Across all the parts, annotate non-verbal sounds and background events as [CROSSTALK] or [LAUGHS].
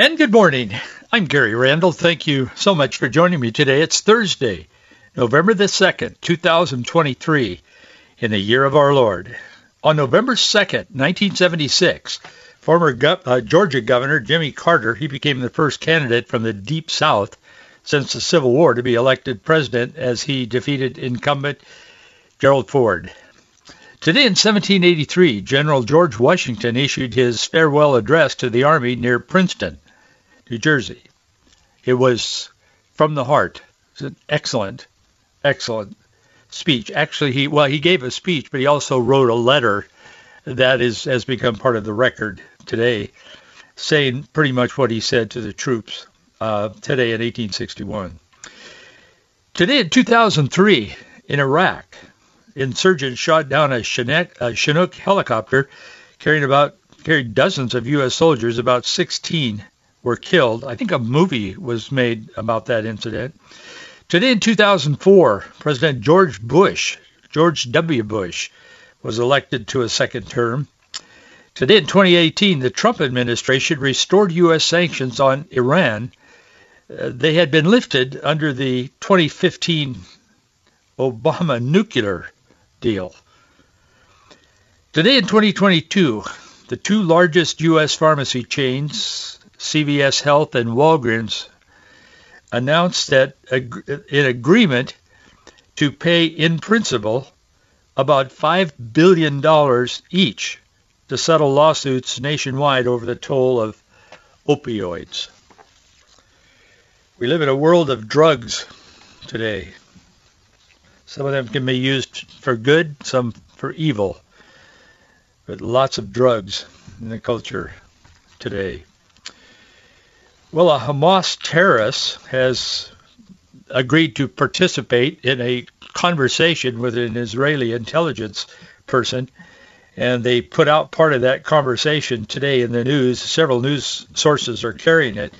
And good morning. I'm Gary Randall. Thank you so much for joining me today. It's Thursday, November the 2nd, 2023, in the year of our Lord. On November 2nd, 1976, former uh, Georgia Governor Jimmy Carter, he became the first candidate from the Deep South since the Civil War to be elected president as he defeated incumbent Gerald Ford. Today in 1783, General George Washington issued his farewell address to the Army near Princeton. New Jersey. It was from the heart. It's an excellent, excellent speech. Actually, he well, he gave a speech, but he also wrote a letter that is has become part of the record today, saying pretty much what he said to the troops uh, today in 1861. Today in 2003 in Iraq, insurgents shot down a Chinook, a Chinook helicopter carrying about carried dozens of U.S. soldiers. About 16 were killed. I think a movie was made about that incident. Today in 2004, President George Bush, George W. Bush, was elected to a second term. Today in 2018, the Trump administration restored U.S. sanctions on Iran. Uh, they had been lifted under the 2015 Obama nuclear deal. Today in 2022, the two largest U.S. pharmacy chains, CVS Health and Walgreens announced that in agreement to pay in principle about $5 billion each to settle lawsuits nationwide over the toll of opioids. We live in a world of drugs today. Some of them can be used for good, some for evil. But lots of drugs in the culture today. Well, a Hamas terrorist has agreed to participate in a conversation with an Israeli intelligence person, and they put out part of that conversation today in the news. Several news sources are carrying it.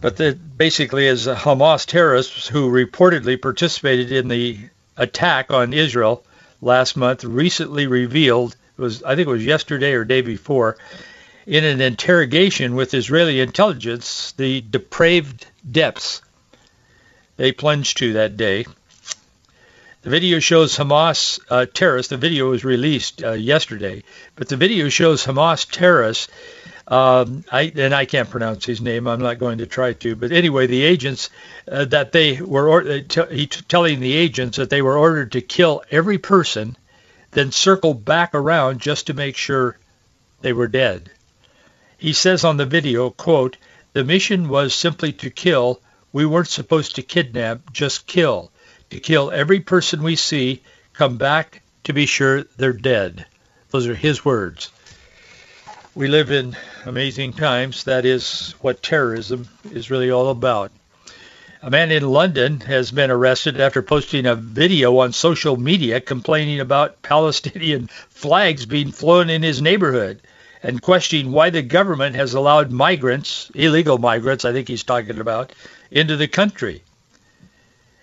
But the, basically, as a Hamas terrorist who reportedly participated in the attack on Israel last month, recently revealed, was I think it was yesterday or day before, in an interrogation with Israeli intelligence the depraved depths they plunged to that day. The video shows Hamas uh, terrorists. The video was released uh, yesterday, but the video shows Hamas terrorists. Um, I, and I can't pronounce his name. I'm not going to try to. But anyway, the agents uh, that they were or, uh, he t- telling the agents that they were ordered to kill every person, then circle back around just to make sure they were dead. He says on the video, quote, the mission was simply to kill. We weren't supposed to kidnap, just kill. To kill every person we see, come back to be sure they're dead. Those are his words. We live in amazing times. That is what terrorism is really all about. A man in London has been arrested after posting a video on social media complaining about Palestinian [LAUGHS] flags being flown in his neighborhood and questioning why the government has allowed migrants, illegal migrants, I think he's talking about, into the country.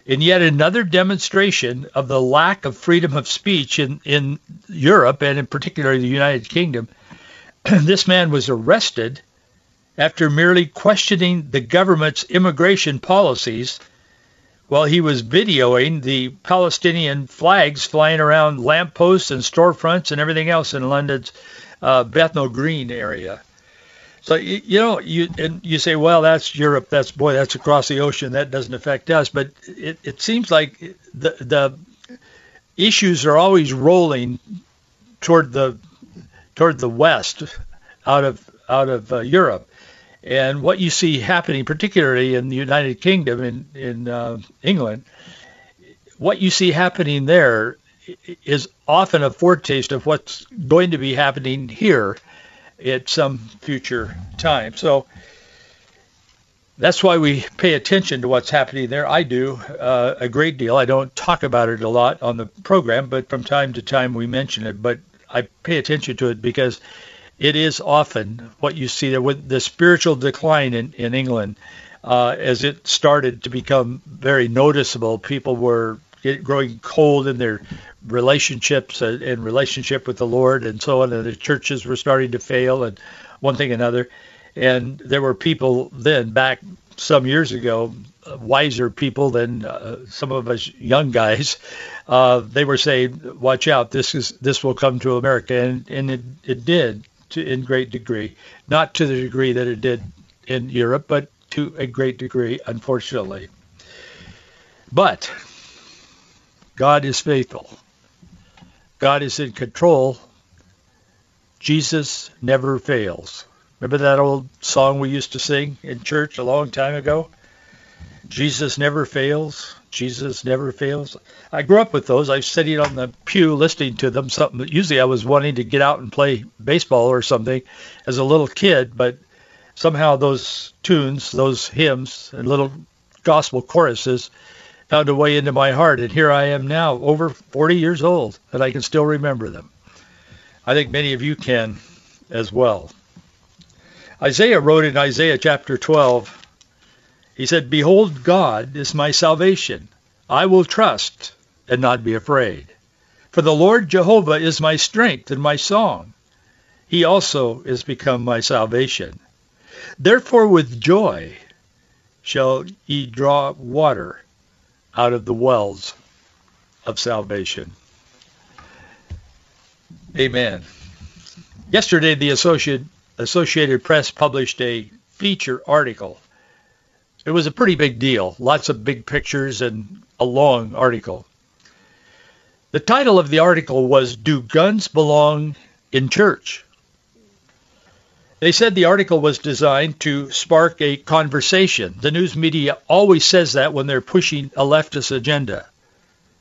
In yet another demonstration of the lack of freedom of speech in, in Europe and in particular the United Kingdom, [CLEARS THROAT] this man was arrested after merely questioning the government's immigration policies while he was videoing the Palestinian flags flying around lampposts and storefronts and everything else in London's uh, Bethnal Green area. So you, you know you you say, well, that's Europe. That's boy, that's across the ocean. That doesn't affect us. But it, it seems like the the issues are always rolling toward the toward the west, out of out of uh, Europe. And what you see happening, particularly in the United Kingdom, in in uh, England, what you see happening there is often a foretaste of what's going to be happening here at some future time. So that's why we pay attention to what's happening there. I do uh, a great deal. I don't talk about it a lot on the program, but from time to time we mention it. But I pay attention to it because it is often what you see there with the spiritual decline in, in England. Uh, as it started to become very noticeable, people were growing cold in their relationships and, and relationship with the Lord and so on, and the churches were starting to fail and one thing another. And there were people then back some years ago, wiser people than uh, some of us young guys. [LAUGHS] Uh, they were saying, "Watch out! This is this will come to America," and and it it did to, in great degree, not to the degree that it did in Europe, but to a great degree, unfortunately. But God is faithful. God is in control. Jesus never fails. Remember that old song we used to sing in church a long time ago? Jesus never fails. Jesus never fails. I grew up with those. I was sitting on the pew listening to them. Something usually I was wanting to get out and play baseball or something as a little kid, but somehow those tunes, those hymns, and little gospel choruses found a way into my heart. And here I am now, over 40 years old, and I can still remember them. I think many of you can as well. Isaiah wrote in Isaiah chapter 12, he said, Behold, God is my salvation. I will trust and not be afraid. For the Lord Jehovah is my strength and my song. He also is become my salvation. Therefore with joy shall ye draw water out of the wells of salvation. Amen. Yesterday, the Associated Associated Press published a feature article. It was a pretty big deal, lots of big pictures and a long article. The title of the article was Do Guns Belong in Church? They said the article was designed to spark a conversation. The news media always says that when they're pushing a leftist agenda.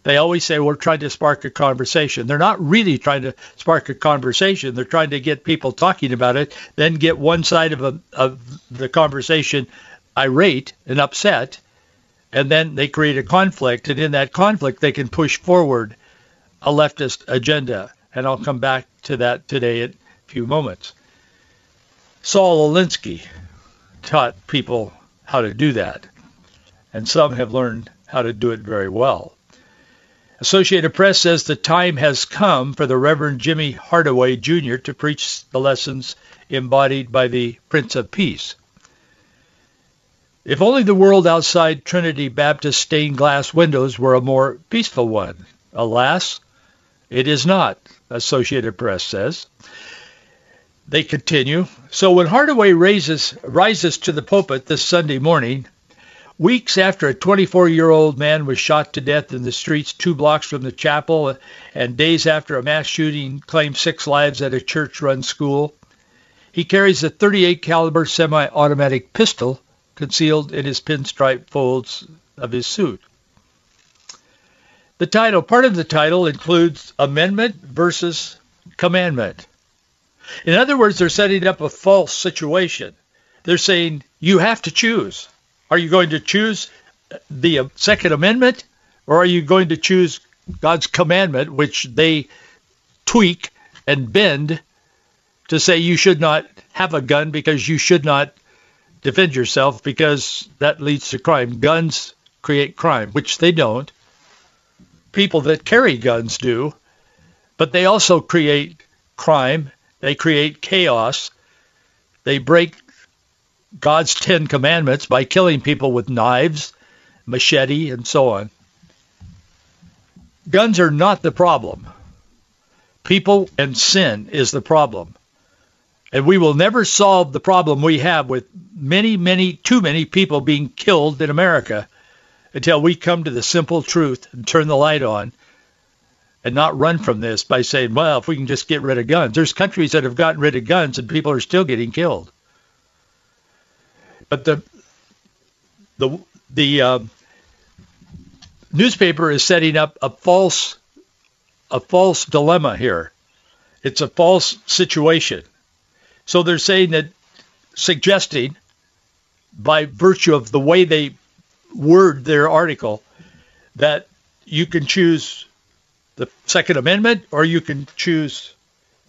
They always say we're trying to spark a conversation. They're not really trying to spark a conversation. They're trying to get people talking about it, then get one side of, a, of the conversation irate and upset, and then they create a conflict. And in that conflict, they can push forward a leftist agenda. And I'll come back to that today in a few moments. Saul Alinsky taught people how to do that, and some have learned how to do it very well. Associated Press says the time has come for the Reverend Jimmy Hardaway Jr. to preach the lessons embodied by the Prince of Peace. If only the world outside Trinity Baptist stained glass windows were a more peaceful one. Alas, it is not, Associated Press says. They continue. So when Hardaway raises, rises to the pulpit this Sunday morning, Weeks after a 24-year-old man was shot to death in the streets two blocks from the chapel, and days after a mass shooting claimed six lives at a church-run school, he carries a 38 caliber semi-automatic pistol concealed in his pinstripe folds of his suit. The title, part of the title includes amendment versus commandment. In other words, they're setting up a false situation. They're saying you have to choose. Are you going to choose the Second Amendment or are you going to choose God's commandment, which they tweak and bend to say you should not have a gun because you should not defend yourself because that leads to crime. Guns create crime, which they don't. People that carry guns do, but they also create crime. They create chaos. They break God's Ten Commandments by killing people with knives, machete, and so on. Guns are not the problem. People and sin is the problem. And we will never solve the problem we have with many, many, too many people being killed in America until we come to the simple truth and turn the light on and not run from this by saying, well, if we can just get rid of guns. There's countries that have gotten rid of guns and people are still getting killed. But the the the uh, newspaper is setting up a false a false dilemma here. It's a false situation. So they're saying that suggesting by virtue of the way they word their article that you can choose the Second Amendment or you can choose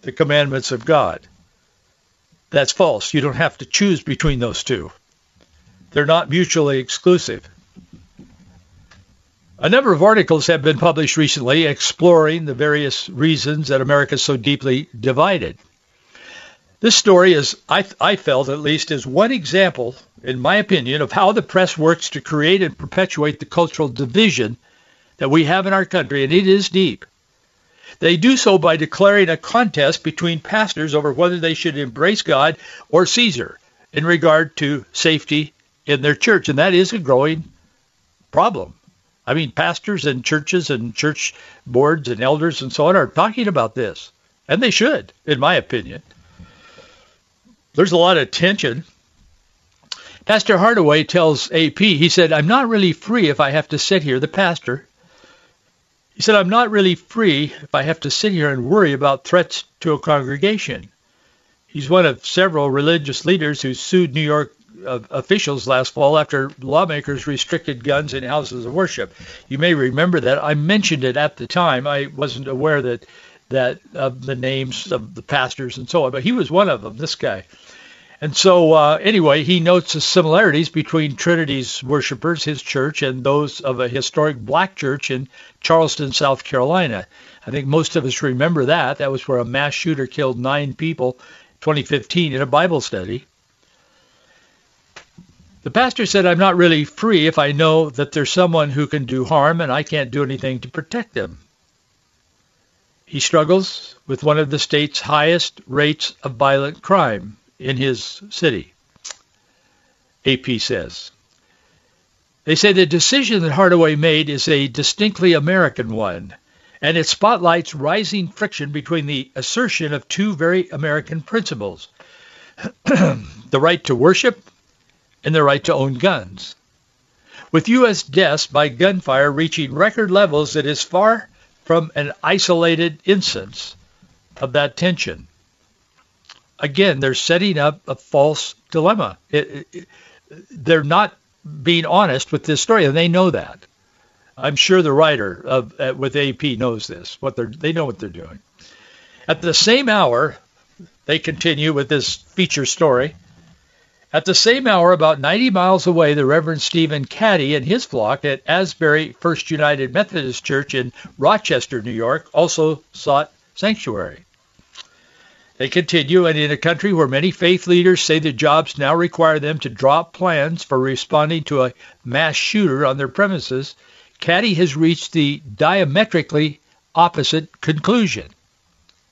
the commandments of God. That's false. You don't have to choose between those two. They're not mutually exclusive. A number of articles have been published recently exploring the various reasons that America is so deeply divided. This story is, I, I felt at least, is one example, in my opinion, of how the press works to create and perpetuate the cultural division that we have in our country, and it is deep. They do so by declaring a contest between pastors over whether they should embrace God or Caesar in regard to safety in their church, and that is a growing problem. I mean, pastors and churches and church boards and elders and so on are talking about this, and they should, in my opinion. There's a lot of tension. Pastor Hardaway tells AP, he said, I'm not really free if I have to sit here, the pastor. He said, I'm not really free if I have to sit here and worry about threats to a congregation. He's one of several religious leaders who sued New York uh, officials last fall after lawmakers restricted guns in houses of worship. You may remember that. I mentioned it at the time. I wasn't aware that that of the names of the pastors and so on, but he was one of them, this guy. And so, uh, anyway, he notes the similarities between Trinity's worshipers, his church, and those of a historic black church in Charleston, South Carolina. I think most of us remember that. That was where a mass shooter killed nine people 2015 in a Bible study. The pastor said, I'm not really free if I know that there's someone who can do harm and I can't do anything to protect them. He struggles with one of the state's highest rates of violent crime in his city, AP says. They say the decision that Hardaway made is a distinctly American one, and it spotlights rising friction between the assertion of two very American principles, [CLEARS THROAT] the right to worship and the right to own guns. With U.S. deaths by gunfire reaching record levels, it is far from an isolated instance of that tension. Again, they're setting up a false dilemma. It, it, they're not being honest with this story, and they know that. I'm sure the writer of, with AP knows this. What they're they know what they're doing. At the same hour, they continue with this feature story. At the same hour, about 90 miles away, the Reverend Stephen Cady and his flock at Asbury First United Methodist Church in Rochester, New York, also sought sanctuary. They continue, and in a country where many faith leaders say the jobs now require them to drop plans for responding to a mass shooter on their premises, Cady has reached the diametrically opposite conclusion,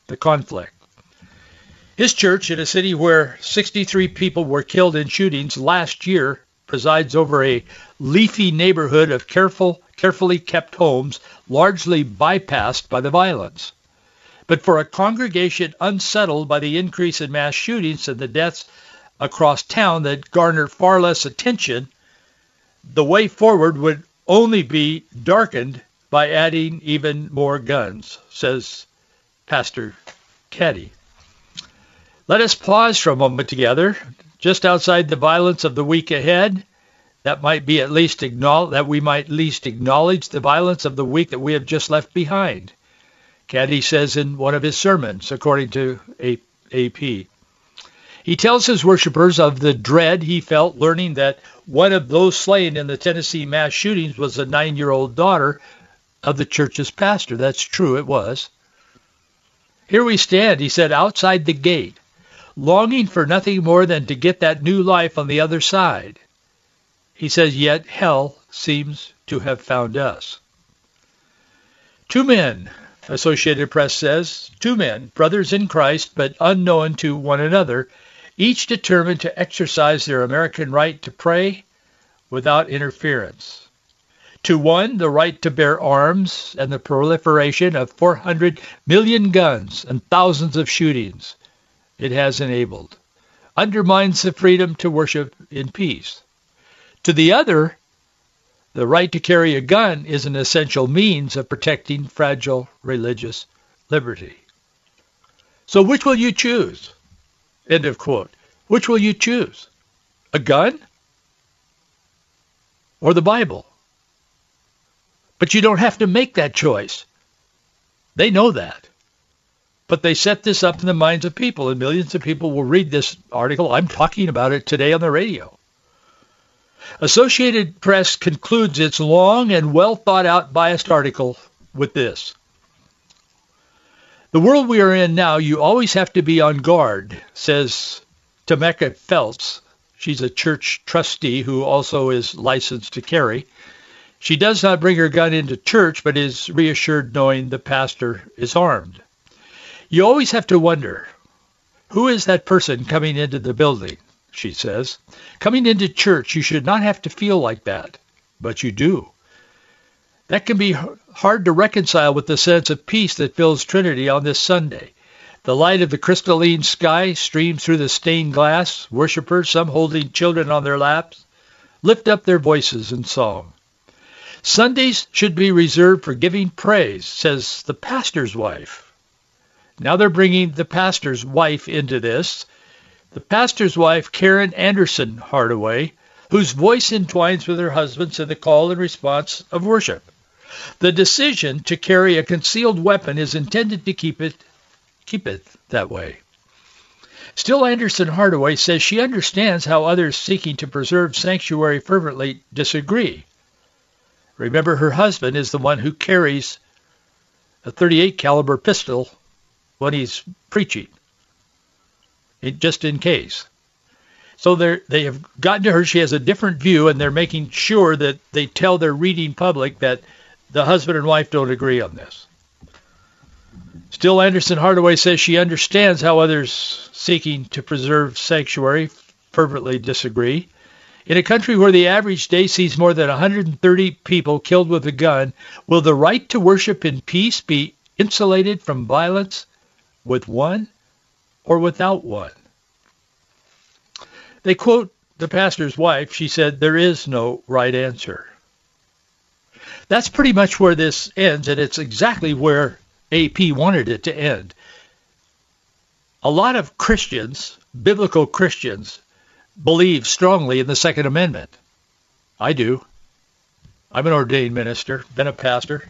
the conflict. His church, in a city where 63 people were killed in shootings last year, presides over a leafy neighborhood of careful, carefully kept homes, largely bypassed by the violence. But for a congregation unsettled by the increase in mass shootings and the deaths across town that garner far less attention, the way forward would only be darkened by adding even more guns, says Pastor Cady. Let us pause for a moment together, just outside the violence of the week ahead. That might be at least acknowledge that we might least acknowledge the violence of the week that we have just left behind. Cady says in one of his sermons, according to AP. He tells his worshippers of the dread he felt learning that one of those slain in the Tennessee mass shootings was a nine-year-old daughter of the church's pastor. That's true, it was. Here we stand, he said, outside the gate, longing for nothing more than to get that new life on the other side. He says, yet hell seems to have found us. Two men, Associated Press says, two men, brothers in Christ, but unknown to one another, each determined to exercise their American right to pray without interference. To one, the right to bear arms and the proliferation of 400 million guns and thousands of shootings it has enabled, undermines the freedom to worship in peace. To the other, the right to carry a gun is an essential means of protecting fragile religious liberty. So which will you choose? End of quote. Which will you choose? A gun or the Bible. But you don't have to make that choice. They know that. But they set this up in the minds of people, and millions of people will read this article. I'm talking about it today on the radio. Associated Press concludes its long and well thought out biased article with this. The world we are in now, you always have to be on guard, says Tameka Phelps. She's a church trustee who also is licensed to carry. She does not bring her gun into church, but is reassured knowing the pastor is armed. You always have to wonder, who is that person coming into the building? She says. Coming into church, you should not have to feel like that, but you do. That can be hard to reconcile with the sense of peace that fills Trinity on this Sunday. The light of the crystalline sky streams through the stained glass. Worshippers, some holding children on their laps, lift up their voices in song. Sundays should be reserved for giving praise, says the pastor's wife. Now they're bringing the pastor's wife into this. The pastor's wife, Karen Anderson Hardaway, whose voice entwines with her husband's in the call and response of worship. The decision to carry a concealed weapon is intended to keep it keep it that way. Still Anderson Hardaway says she understands how others seeking to preserve sanctuary fervently disagree. Remember her husband is the one who carries a 38 caliber pistol when he's preaching, just in case. So they have gotten to her. She has a different view, and they're making sure that they tell their reading public that the husband and wife don't agree on this. Still, Anderson Hardaway says she understands how others seeking to preserve sanctuary fervently disagree. In a country where the average day sees more than 130 people killed with a gun, will the right to worship in peace be insulated from violence with one or without one. They quote the pastor's wife. She said, there is no right answer. That's pretty much where this ends, and it's exactly where AP wanted it to end. A lot of Christians, biblical Christians, believe strongly in the Second Amendment. I do. I'm an ordained minister, been a pastor,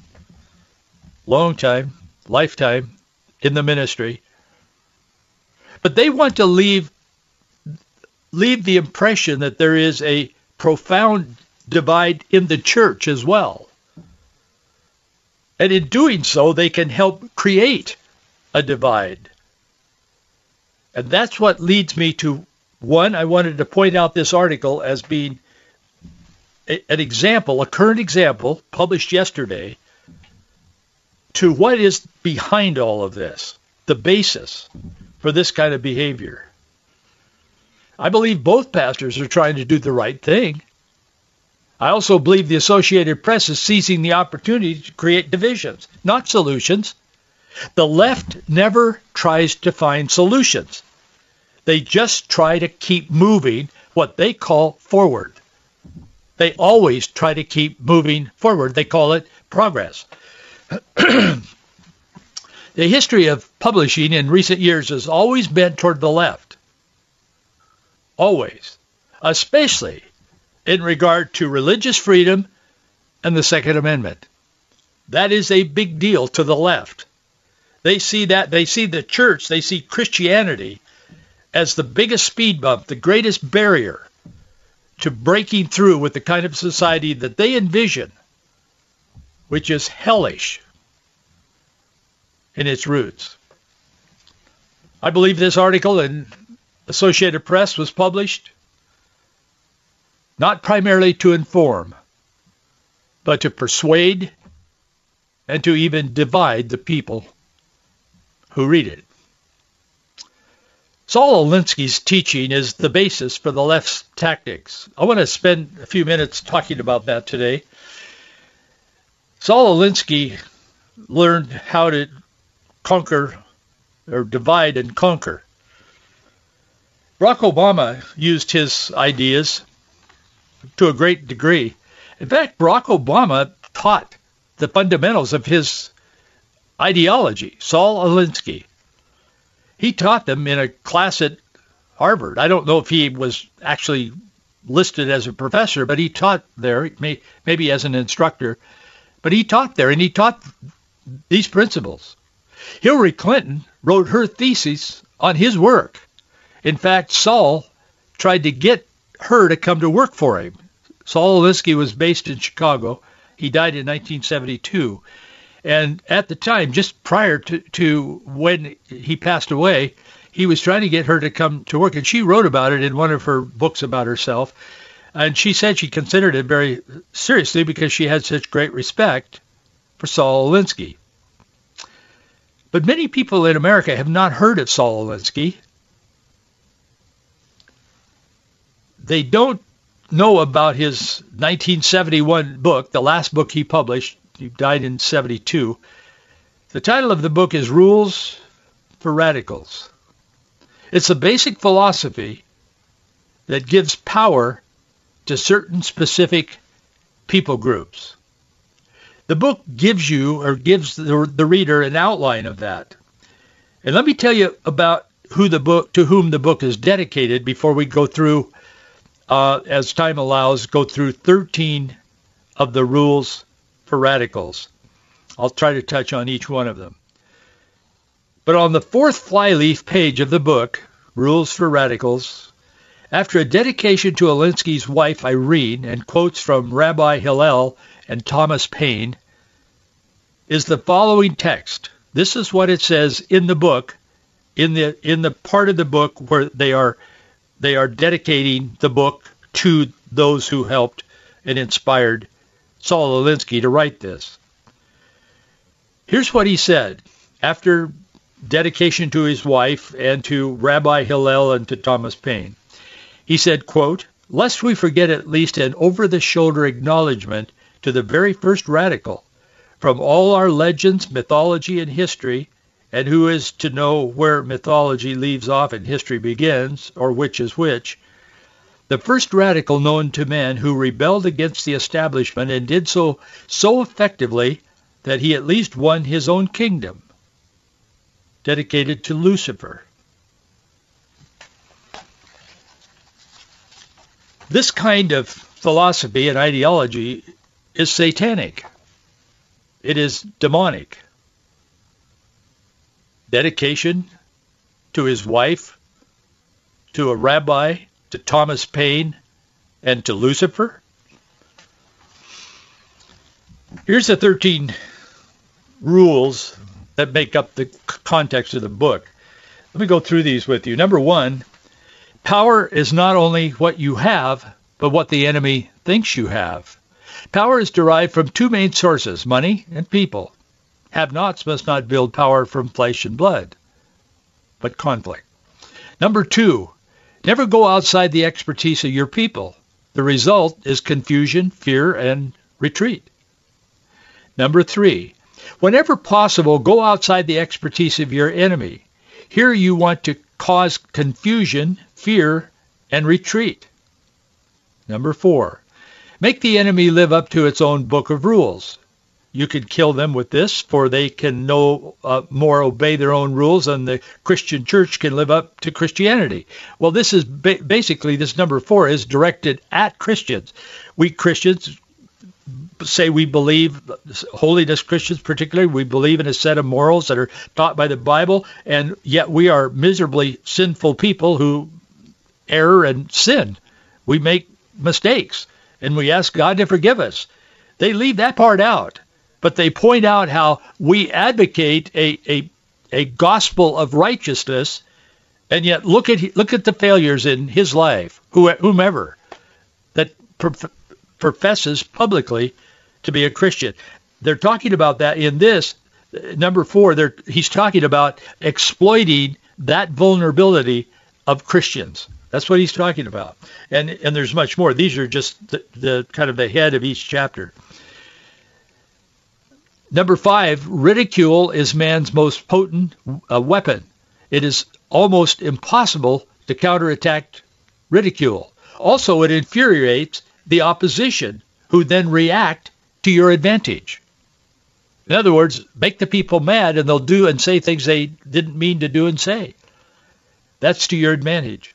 long time, lifetime in the ministry. But they want to leave leave the impression that there is a profound divide in the church as well. And in doing so, they can help create a divide. And that's what leads me to one, I wanted to point out this article as being a, an example, a current example published yesterday to what is behind all of this, the basis for this kind of behavior. I believe both pastors are trying to do the right thing. I also believe the Associated Press is seizing the opportunity to create divisions, not solutions. The left never tries to find solutions. They just try to keep moving what they call forward. They always try to keep moving forward. They call it progress. [CLEARS THROAT] the history of publishing in recent years has always bent toward the left. Always. Especially in regard to religious freedom and the Second Amendment. That is a big deal to the left. They see that, they see the church, they see Christianity as the biggest speed bump, the greatest barrier to breaking through with the kind of society that they envision which is hellish in its roots. I believe this article in Associated Press was published not primarily to inform, but to persuade and to even divide the people who read it. Saul Alinsky's teaching is the basis for the left's tactics. I want to spend a few minutes talking about that today. Saul Alinsky learned how to conquer or divide and conquer. Barack Obama used his ideas to a great degree. In fact, Barack Obama taught the fundamentals of his ideology, Saul Alinsky. He taught them in a class at Harvard. I don't know if he was actually listed as a professor, but he taught there, maybe as an instructor, but he taught there and he taught these principles. Hillary Clinton wrote her thesis on his work. In fact, Saul tried to get her to come to work for him. Saul Alinsky was based in Chicago. He died in 1972. And at the time, just prior to, to when he passed away, he was trying to get her to come to work. And she wrote about it in one of her books about herself. And she said she considered it very seriously because she had such great respect for Saul Alinsky. But many people in America have not heard of Saul Alinsky. They don't know about his 1971 book, the last book he published. He died in 72. The title of the book is Rules for Radicals. It's a basic philosophy that gives power to certain specific people groups. The book gives you or gives the, the reader an outline of that. And let me tell you about who the book to whom the book is dedicated before we go through, uh, as time allows, go through 13 of the rules for radicals. I'll try to touch on each one of them. But on the fourth flyleaf page of the book, Rules for Radicals, after a dedication to Alinsky's wife Irene and quotes from Rabbi Hillel and Thomas Paine, is the following text. This is what it says in the book, in the in the part of the book where they are they are dedicating the book to those who helped and inspired Saul Alinsky to write this. Here's what he said after dedication to his wife and to Rabbi Hillel and to Thomas Paine. He said, quote, lest we forget at least an over-the-shoulder acknowledgement to the very first radical from all our legends, mythology, and history, and who is to know where mythology leaves off and history begins, or which is which, the first radical known to man who rebelled against the establishment and did so so effectively that he at least won his own kingdom, dedicated to Lucifer. This kind of philosophy and ideology is satanic. It is demonic. Dedication to his wife, to a rabbi, to Thomas Paine, and to Lucifer. Here's the 13 rules that make up the context of the book. Let me go through these with you. Number one, power is not only what you have, but what the enemy thinks you have. Power is derived from two main sources, money and people. Have-nots must not build power from flesh and blood, but conflict. Number two, never go outside the expertise of your people. The result is confusion, fear, and retreat. Number three, whenever possible, go outside the expertise of your enemy. Here you want to cause confusion, fear, and retreat. Number four, Make the enemy live up to its own book of rules. You can kill them with this, for they can no uh, more obey their own rules than the Christian church can live up to Christianity. Well, this is ba- basically, this number four is directed at Christians. We Christians say we believe, holiness Christians particularly, we believe in a set of morals that are taught by the Bible, and yet we are miserably sinful people who err and sin. We make mistakes and we ask God to forgive us. They leave that part out, but they point out how we advocate a, a, a gospel of righteousness, and yet look at look at the failures in his life, whomever that prof- professes publicly to be a Christian. They're talking about that in this number four. He's talking about exploiting that vulnerability of Christians. That's what he's talking about. And and there's much more. These are just the, the kind of the head of each chapter. Number five, ridicule is man's most potent uh, weapon. It is almost impossible to counterattack ridicule. Also, it infuriates the opposition, who then react to your advantage. In other words, make the people mad and they'll do and say things they didn't mean to do and say. That's to your advantage.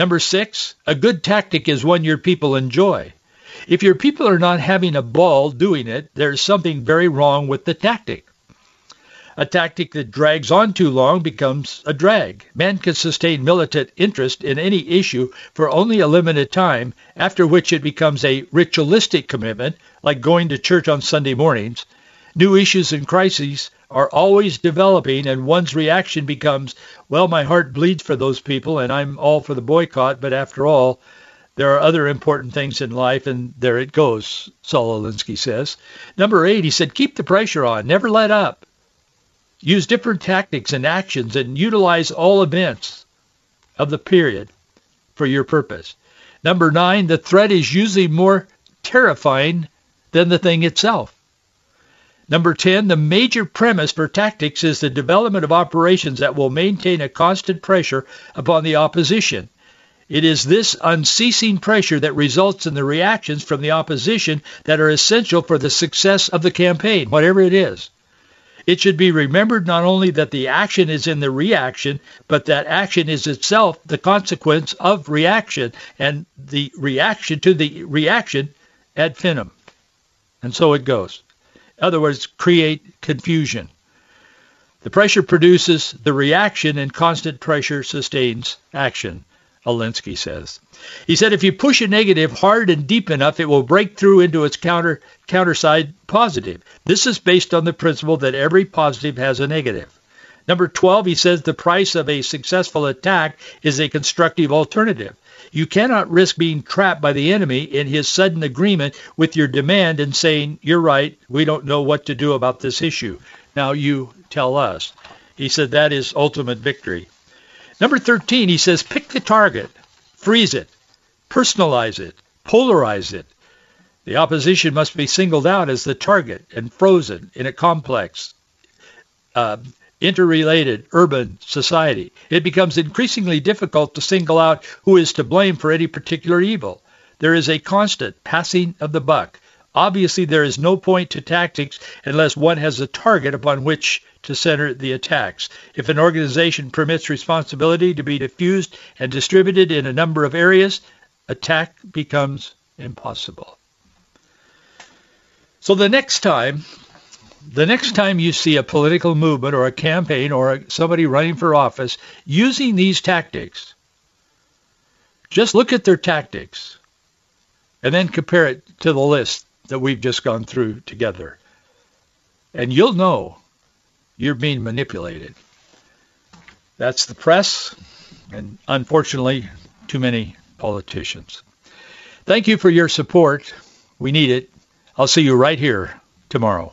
Number six, a good tactic is one your people enjoy. If your people are not having a ball doing it, there's something very wrong with the tactic. A tactic that drags on too long becomes a drag. Man can sustain militant interest in any issue for only a limited time, after which it becomes a ritualistic commitment, like going to church on Sunday mornings. New issues and crises are always developing, and one's reaction becomes, well, my heart bleeds for those people, and I'm all for the boycott, but after all, there are other important things in life, and there it goes, Saul Alinsky says. Number eight, he said, keep the pressure on. Never let up. Use different tactics and actions and utilize all events of the period for your purpose. Number nine, the threat is usually more terrifying than the thing itself. Number 10, the major premise for tactics is the development of operations that will maintain a constant pressure upon the opposition. It is this unceasing pressure that results in the reactions from the opposition that are essential for the success of the campaign, whatever it is. It should be remembered not only that the action is in the reaction, but that action is itself the consequence of reaction, and the reaction to the reaction ad infinitum. And so it goes. In other words, create confusion. The pressure produces the reaction and constant pressure sustains action, Alinsky says. He said if you push a negative hard and deep enough, it will break through into its counter counterside positive. This is based on the principle that every positive has a negative. Number 12, he says the price of a successful attack is a constructive alternative. You cannot risk being trapped by the enemy in his sudden agreement with your demand and saying, you're right, we don't know what to do about this issue. Now you tell us. He said that is ultimate victory. Number 13, he says pick the target, freeze it, personalize it, polarize it. The opposition must be singled out as the target and frozen in a complex, uh, interrelated urban society, it becomes increasingly difficult to single out who is to blame for any particular evil. There is a constant passing of the buck. Obviously, there is no point to tactics unless one has a target upon which to center the attacks. If an organization permits responsibility to be diffused and distributed in a number of areas, attack becomes impossible. So the next time the next time you see a political movement or a campaign or somebody running for office using these tactics, just look at their tactics and then compare it to the list that we've just gone through together. And you'll know you're being manipulated. That's the press and unfortunately too many politicians. Thank you for your support. We need it. I'll see you right here tomorrow.